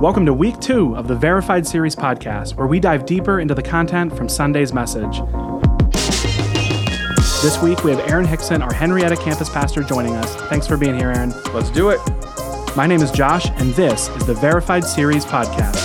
Welcome to week two of the Verified Series podcast, where we dive deeper into the content from Sunday's message. This week, we have Aaron Hickson, our Henrietta campus pastor, joining us. Thanks for being here, Aaron. Let's do it. My name is Josh, and this is the Verified Series podcast.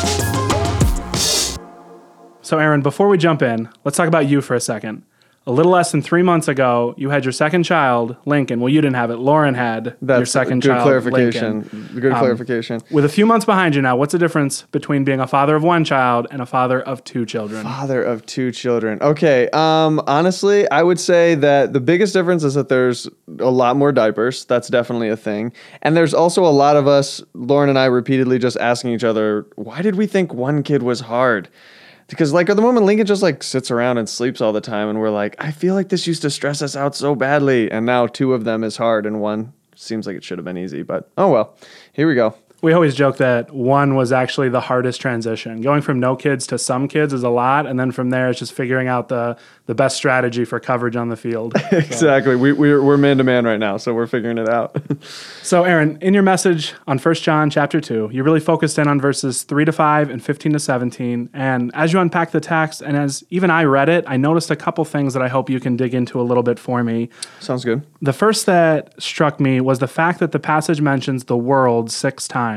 So, Aaron, before we jump in, let's talk about you for a second a little less than three months ago, you had your second child, Lincoln. Well, you didn't have it. Lauren had That's your second good child, clarification. Lincoln. Good Um, clarification. With a few months behind you now, what's the difference between being a father of one child and a father of two children? Father of two children. Okay. Um, honestly, I would say that the biggest difference is that there's a lot more diapers. That's definitely a thing. And there's also a lot of us, Lauren and I, repeatedly just asking each other, why did we think one kid was hard? Because like at the moment Lincoln just like sits around and sleeps all the time and we're like, I feel like this used to stress us out so badly. And now two of them is hard and one seems like it should have been easy. But oh well. Here we go. We always joke that one was actually the hardest transition. Going from no kids to some kids is a lot, and then from there it's just figuring out the the best strategy for coverage on the field. Exactly. We, we're, we're man to man right now, so we're figuring it out. So, Aaron, in your message on 1 John chapter 2, you really focused in on verses 3 to 5 and 15 to 17. And as you unpack the text, and as even I read it, I noticed a couple things that I hope you can dig into a little bit for me. Sounds good. The first that struck me was the fact that the passage mentions the world six times.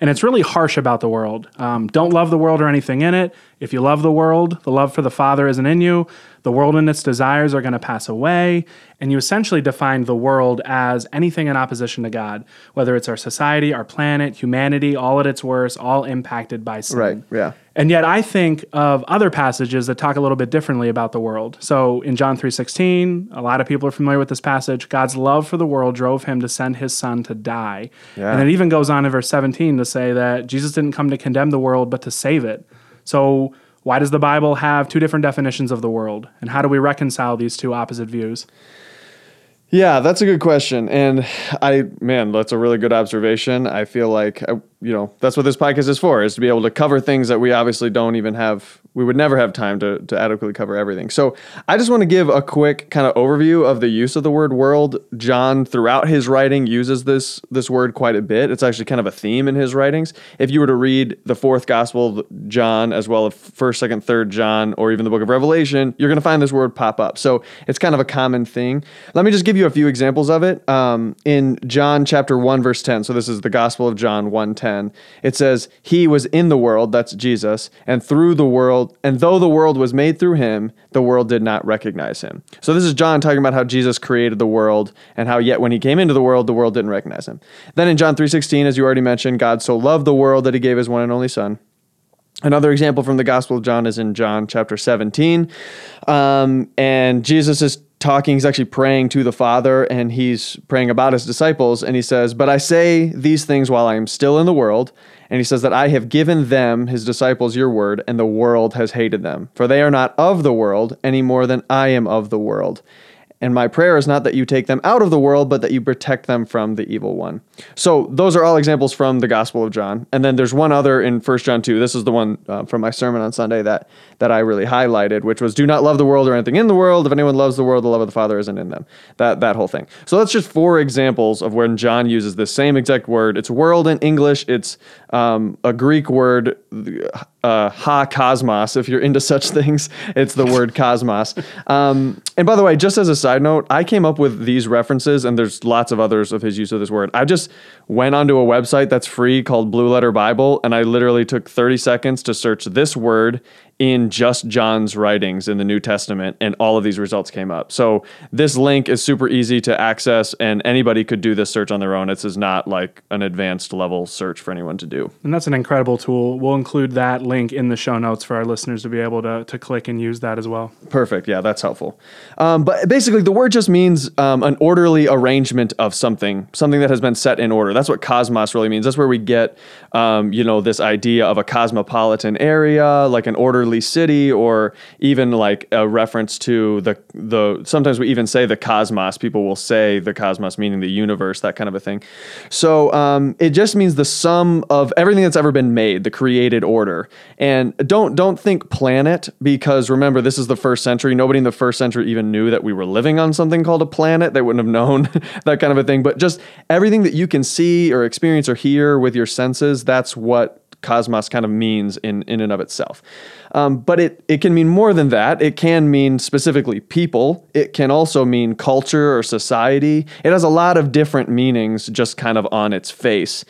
And it's really harsh about the world. Um, don't love the world or anything in it. If you love the world, the love for the Father isn't in you. The world and its desires are going to pass away. And you essentially define the world as anything in opposition to God, whether it's our society, our planet, humanity, all at its worst, all impacted by sin. Right. Yeah. And yet I think of other passages that talk a little bit differently about the world. So in John 3:16, a lot of people are familiar with this passage. God's love for the world drove him to send his son to die. Yeah. And it even goes on in verse 17 to say that Jesus didn't come to condemn the world but to save it. So why does the Bible have two different definitions of the world? And how do we reconcile these two opposite views? Yeah, that's a good question. And I, man, that's a really good observation. I feel like, I, you know, that's what this podcast is for, is to be able to cover things that we obviously don't even have, we would never have time to, to adequately cover everything. So I just want to give a quick kind of overview of the use of the word world. John, throughout his writing, uses this, this word quite a bit. It's actually kind of a theme in his writings. If you were to read the fourth gospel John, as well as first, second, third John, or even the book of Revelation, you're going to find this word pop up. So it's kind of a common thing. Let me just give you a few examples of it. Um, in John chapter 1, verse 10, so this is the Gospel of John 1 10, it says, He was in the world, that's Jesus, and through the world, and though the world was made through him, the world did not recognize him. So this is John talking about how Jesus created the world and how yet when he came into the world, the world didn't recognize him. Then in John 3:16, as you already mentioned, God so loved the world that he gave his one and only son. Another example from the Gospel of John is in John chapter 17. Um, and Jesus is talking, he's actually praying to the Father, and he's praying about his disciples. And he says, But I say these things while I am still in the world. And he says that I have given them, his disciples, your word, and the world has hated them. For they are not of the world any more than I am of the world. And my prayer is not that you take them out of the world, but that you protect them from the evil one. So those are all examples from the Gospel of John. And then there's one other in 1 John 2. This is the one uh, from my sermon on Sunday that, that I really highlighted, which was do not love the world or anything in the world. If anyone loves the world, the love of the Father isn't in them. That, that whole thing. So that's just four examples of when John uses the same exact word. It's world in English. It's um, a Greek word, uh, ha cosmos. If you're into such things, it's the word cosmos. Um, and by the way, just as a side note, I came up with these references, and there's lots of others of his use of this word. I just went onto a website that's free called Blue Letter Bible, and I literally took 30 seconds to search this word in just John's writings in the New Testament, and all of these results came up. So this link is super easy to access, and anybody could do this search on their own. This is not like an advanced level search for anyone to do. And that's an incredible tool. We'll include that link in the show notes for our listeners to be able to, to click and use that as well. Perfect. Yeah, that's helpful. Um, but basically, the word just means um, an orderly arrangement of something, something that has been set in order. That's what cosmos really means. That's where we get, um, you know, this idea of a cosmopolitan area, like an orderly city, or even like a reference to the the. Sometimes we even say the cosmos. People will say the cosmos, meaning the universe, that kind of a thing. So um, it just means the sum of everything that's ever been made, the created order. And don't don't think planet because remember this is the first century. Nobody in the first century even knew that we were living on something called a planet. They wouldn't have known that kind of a thing. But just everything that you can see or experience or hear with your senses, that's what cosmos kind of means in, in and of itself. Um, but it, it can mean more than that. It can mean specifically people. It can also mean culture or society. It has a lot of different meanings just kind of on its face.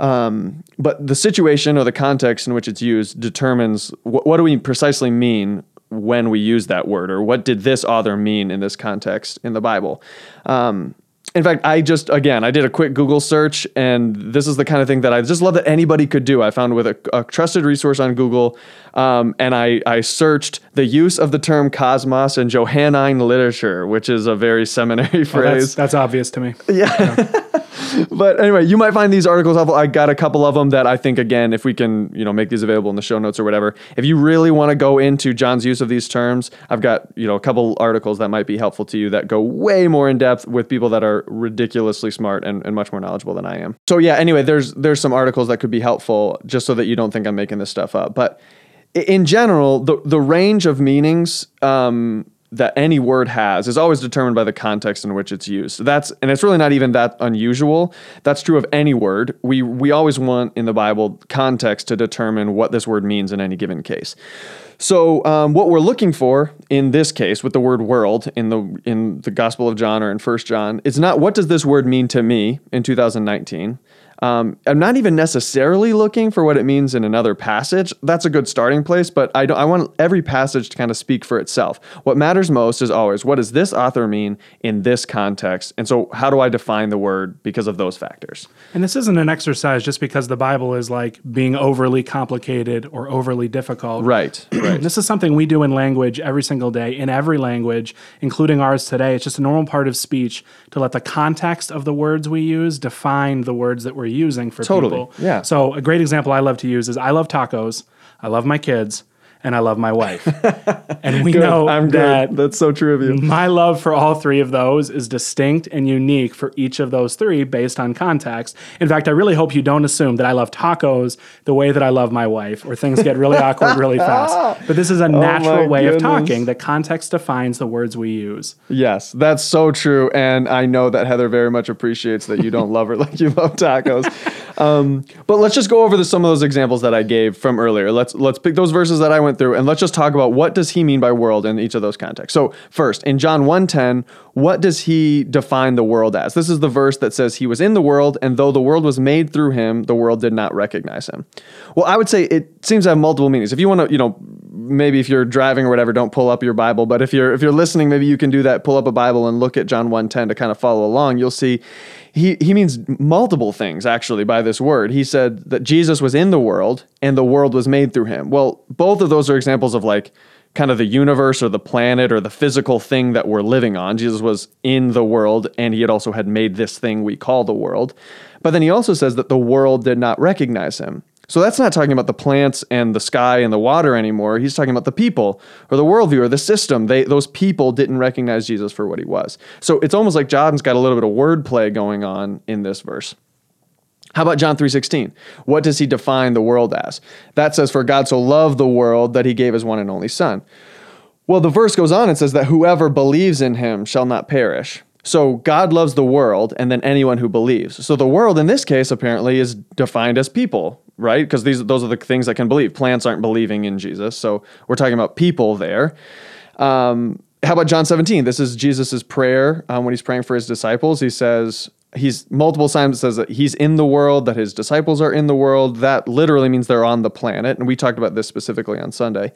Um, but the situation or the context in which it's used determines wh- what do we precisely mean when we use that word, or what did this author mean in this context in the Bible. Um, in fact, I just again I did a quick Google search, and this is the kind of thing that I just love that anybody could do. I found with a, a trusted resource on Google, um, and I I searched the use of the term cosmos in Johannine literature, which is a very seminary phrase. That's, that's obvious to me. Yeah. but anyway, you might find these articles helpful. I got a couple of them that I think again, if we can, you know, make these available in the show notes or whatever. If you really want to go into John's use of these terms, I've got, you know, a couple articles that might be helpful to you that go way more in depth with people that are ridiculously smart and, and much more knowledgeable than I am. So yeah, anyway, there's there's some articles that could be helpful just so that you don't think I'm making this stuff up. But in general, the the range of meanings um, that any word has is always determined by the context in which it's used. That's and it's really not even that unusual. That's true of any word. We we always want in the Bible context to determine what this word means in any given case. So um, what we're looking for in this case with the word world in the in the Gospel of John or in First John, it's not what does this word mean to me in 2019. Um, I'm not even necessarily looking for what it means in another passage. That's a good starting place, but I, I want every passage to kind of speak for itself. What matters most is always what does this author mean in this context? And so, how do I define the word because of those factors? And this isn't an exercise just because the Bible is like being overly complicated or overly difficult. Right. right. this is something we do in language every single day, in every language, including ours today. It's just a normal part of speech to let the context of the words we use define the words that we're using for Totally, people. yeah. So a great example I love to use is I love tacos, I love my kids, and I love my wife. and we Good. know I'm that good. That's so true of you. my love for all three of those is distinct and unique for each of those three based on context. In fact, I really hope you don't assume that I love tacos the way that I love my wife, or things get really awkward really fast. But this is a natural Oh my way of talking. The context defines the words we use. Yes, that's so true. And I know that Heather very much appreciates that you don't love her like you love tacos. Um, but let's just go over the, some of those examples that I gave from earlier. Let's let's pick those verses that I went through and let's just talk about what does he mean by world in each of those contexts. So first, in John 1:10, what does he define the world as? This is the verse that says he was in the world and though the world was made through him, the world did not recognize him. Well, I would say it seems to have multiple meanings. If you want to, you know, maybe if you're driving or whatever, don't pull up your Bible. But if you're if you're listening, maybe you can do that. Pull up a Bible and look at John 1:10 to kind of follow along. You'll see he he means multiple things actually by this word. He said that Jesus was in the world and the world was made through him. Well, both of those are examples of like kind of the universe or the planet or the physical thing that we're living on. Jesus was in the world and he had also had made this thing we call the world. But then he also says that the world did not recognize him. So that's not talking about the plants and the sky and the water anymore. He's talking about the people or the worldview or the system. They those people didn't recognize Jesus for what he was. So it's almost like John's got a little bit of wordplay going on in this verse. How about John 3:16? What does he define the world as? That says for God so loved the world that he gave his one and only son. Well, the verse goes on and says that whoever believes in him shall not perish. So God loves the world and then anyone who believes. So the world in this case apparently is defined as people, right? Because these those are the things that can believe. Plants aren't believing in Jesus. So we're talking about people there. Um, how about John 17? This is Jesus' prayer um, when he's praying for his disciples. He says, he's multiple times says that he's in the world, that his disciples are in the world. That literally means they're on the planet. And we talked about this specifically on Sunday.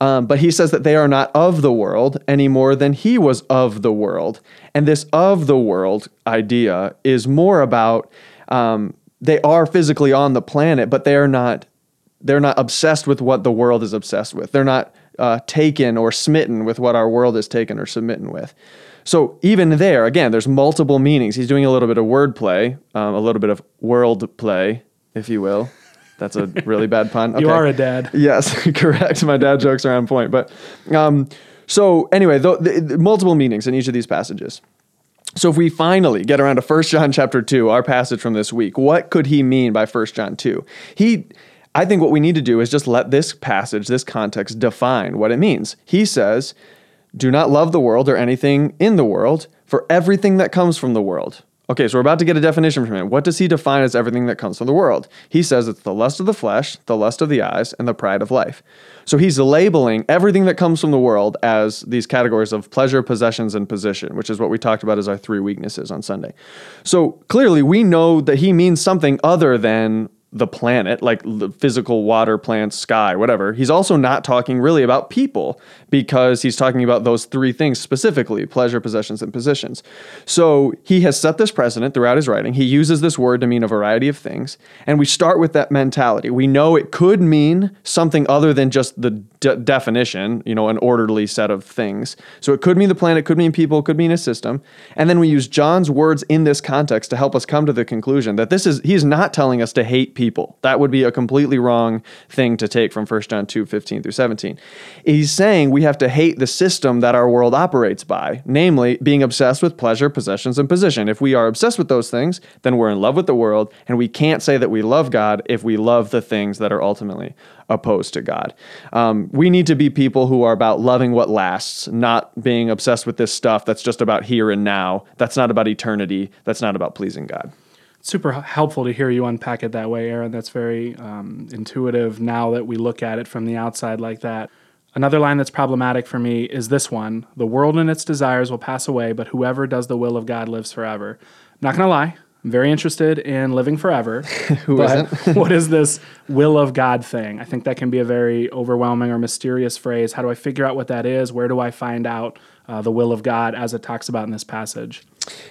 Um, but he says that they are not of the world any more than he was of the world. And this of the world idea is more about um, they are physically on the planet, but they are not they're not obsessed with what the world is obsessed with. They're not uh, taken or smitten with what our world is taken or smitten with. So even there, again, there's multiple meanings. He's doing a little bit of wordplay, um, a little bit of world play, if you will. That's a really bad pun. You are a dad. Yes, correct. My dad jokes are on point. But um, so anyway, the, the multiple meanings in each of these passages. So if we finally get around to 1 John chapter 2, our passage from this week, what could he mean by 1 John 2? He I think what we need to do is just let this passage, this context define what it means. He says, "Do not love the world or anything in the world, for everything that comes from the world, Okay, so we're about to get a definition from him. What does he define as everything that comes from the world? He says it's the lust of the flesh, the lust of the eyes, and the pride of life. So he's labeling everything that comes from the world as these categories of pleasure, possessions, and position, which is what we talked about as our three weaknesses on Sunday. So clearly, we know that he means something other than the planet, like the physical water, plants, sky, whatever. He's also not talking really about people because he's talking about those three things specifically pleasure, possessions, and positions. So he has set this precedent throughout his writing. He uses this word to mean a variety of things. And we start with that mentality. We know it could mean something other than just the de- definition, you know, an orderly set of things. So it could mean the planet, could mean people, could mean a system. And then we use John's words in this context to help us come to the conclusion that this is, he's not telling us to hate people. That would be a completely wrong thing to take from 1 John 2 15 through 17. He's saying we have to hate the system that our world operates by, namely being obsessed with pleasure, possessions, and position. If we are obsessed with those things, then we're in love with the world, and we can't say that we love God if we love the things that are ultimately opposed to God. Um, we need to be people who are about loving what lasts, not being obsessed with this stuff that's just about here and now. That's not about eternity. That's not about pleasing God. Super helpful to hear you unpack it that way, Aaron. That's very um, intuitive now that we look at it from the outside like that. Another line that's problematic for me is this one The world and its desires will pass away, but whoever does the will of God lives forever. I'm not going to lie, I'm very interested in living forever. Who isn't? what is this will of God thing? I think that can be a very overwhelming or mysterious phrase. How do I figure out what that is? Where do I find out uh, the will of God as it talks about in this passage?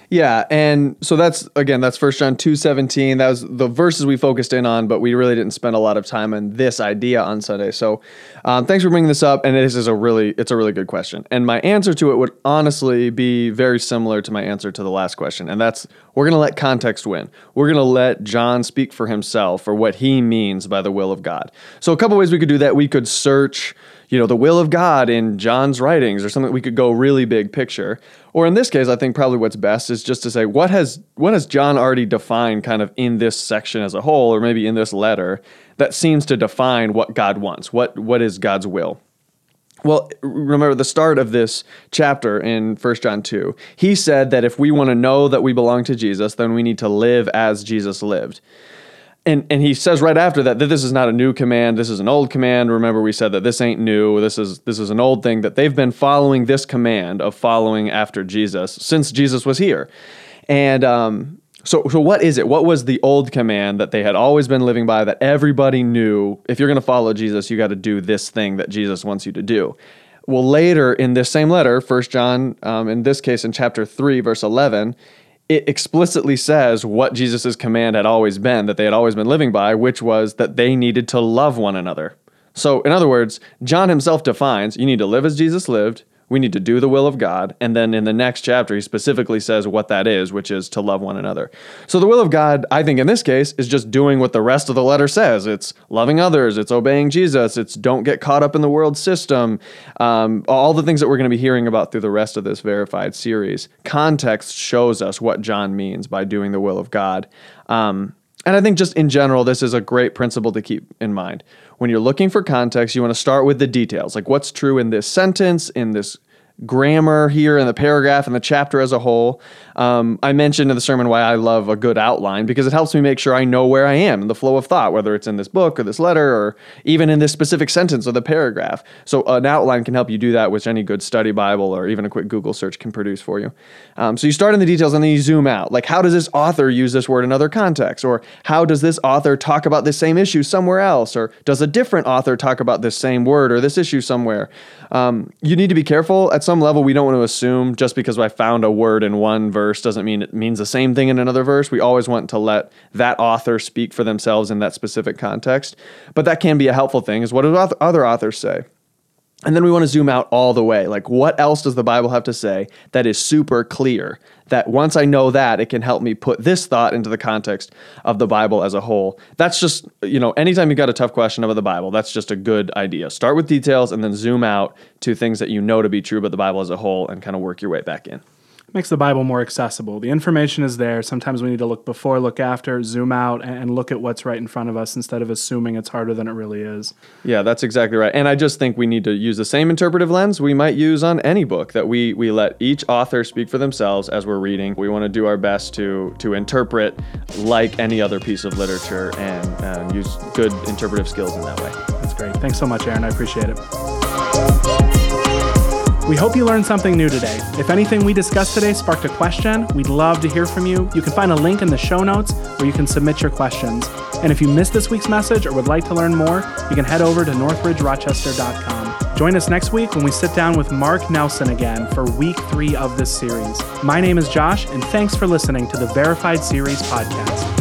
Yeah, and so that's again that's First John two seventeen. That was the verses we focused in on, but we really didn't spend a lot of time on this idea on Sunday. So, um, thanks for bringing this up. And this is a really it's a really good question. And my answer to it would honestly be very similar to my answer to the last question, and that's we're gonna let context win. We're gonna let John speak for himself or what he means by the will of God. So, a couple ways we could do that. We could search you know, the will of God in John's writings or something we could go really big picture. Or in this case, I think probably what's best is just to say what has what has John already defined kind of in this section as a whole or maybe in this letter that seems to define what God wants. What what is God's will? Well, remember the start of this chapter in 1 John 2. He said that if we want to know that we belong to Jesus, then we need to live as Jesus lived and and he says right after that that this is not a new command. This is an old command. Remember we said that this ain't new. This is this is an old thing that they've been following this command of following after jesus since jesus was here. And um, so so what is it? What was the old command that they had always been living by that everybody knew if you're going to follow jesus you got to do this thing that jesus wants you to do? Well later in this same letter first john um, in this case in chapter 3 verse 11 it explicitly says what Jesus' command had always been, that they had always been living by, which was that they needed to love one another. So, in other words, John himself defines you need to live as Jesus lived, we need to do the will of God. And then in the next chapter, he specifically says what that is, which is to love one another. So the will of God, I think in this case, is just doing what the rest of the letter says it's loving others, it's obeying Jesus, it's don't get caught up in the world system, um, all the things that we're going to be hearing about through the rest of this verified series. Context shows us what John means by doing the will of God. Um, and I think just in general, this is a great principle to keep in mind. When you're looking for context, you want to start with the details, like what's true in this sentence, in this grammar here in the paragraph and the chapter as a whole. Um, I mentioned in the sermon why I love a good outline because it helps me make sure I know where I am in the flow of thought, whether it's in this book or this letter or even in this specific sentence or the paragraph. So an outline can help you do that, which any good study Bible or even a quick Google search can produce for you. Um, so you start in the details and then you zoom out. Like, how does this author use this word in other contexts? Or how does this author talk about this same issue somewhere else? Or does a different author talk about this same word or this issue somewhere? Um, you need to be careful. At some level, we don't want to assume just because I found a word in one verse doesn't mean it means the same thing in another verse. We always want to let that author speak for themselves in that specific context. But that can be a helpful thing, is what do other authors say? And then we want to zoom out all the way. Like, what else does the Bible have to say that is super clear? That once I know that, it can help me put this thought into the context of the Bible as a whole. That's just, you know, anytime you've got a tough question about the Bible, that's just a good idea. Start with details and then zoom out to things that you know to be true about the Bible as a whole and kind of work your way back in. Makes the Bible more accessible. The information is there. Sometimes we need to look before, look after, zoom out, and look at what's right in front of us instead of assuming it's harder than it really is. Yeah, that's exactly right. And I just think we need to use the same interpretive lens we might use on any book that we we let each author speak for themselves as we're reading. We want to do our best to to interpret like any other piece of literature and, and use good interpretive skills in that way. That's great. Thanks so much, Aaron. I appreciate it. We hope you learned something new today. If anything we discussed today sparked a question, we'd love to hear from you. You can find a link in the show notes where you can submit your questions. And if you missed this week's message or would like to learn more, you can head over to northridgerochester.com. Join us next week when we sit down with Mark Nelson again for week three of this series. My name is Josh, and thanks for listening to the Verified Series podcast.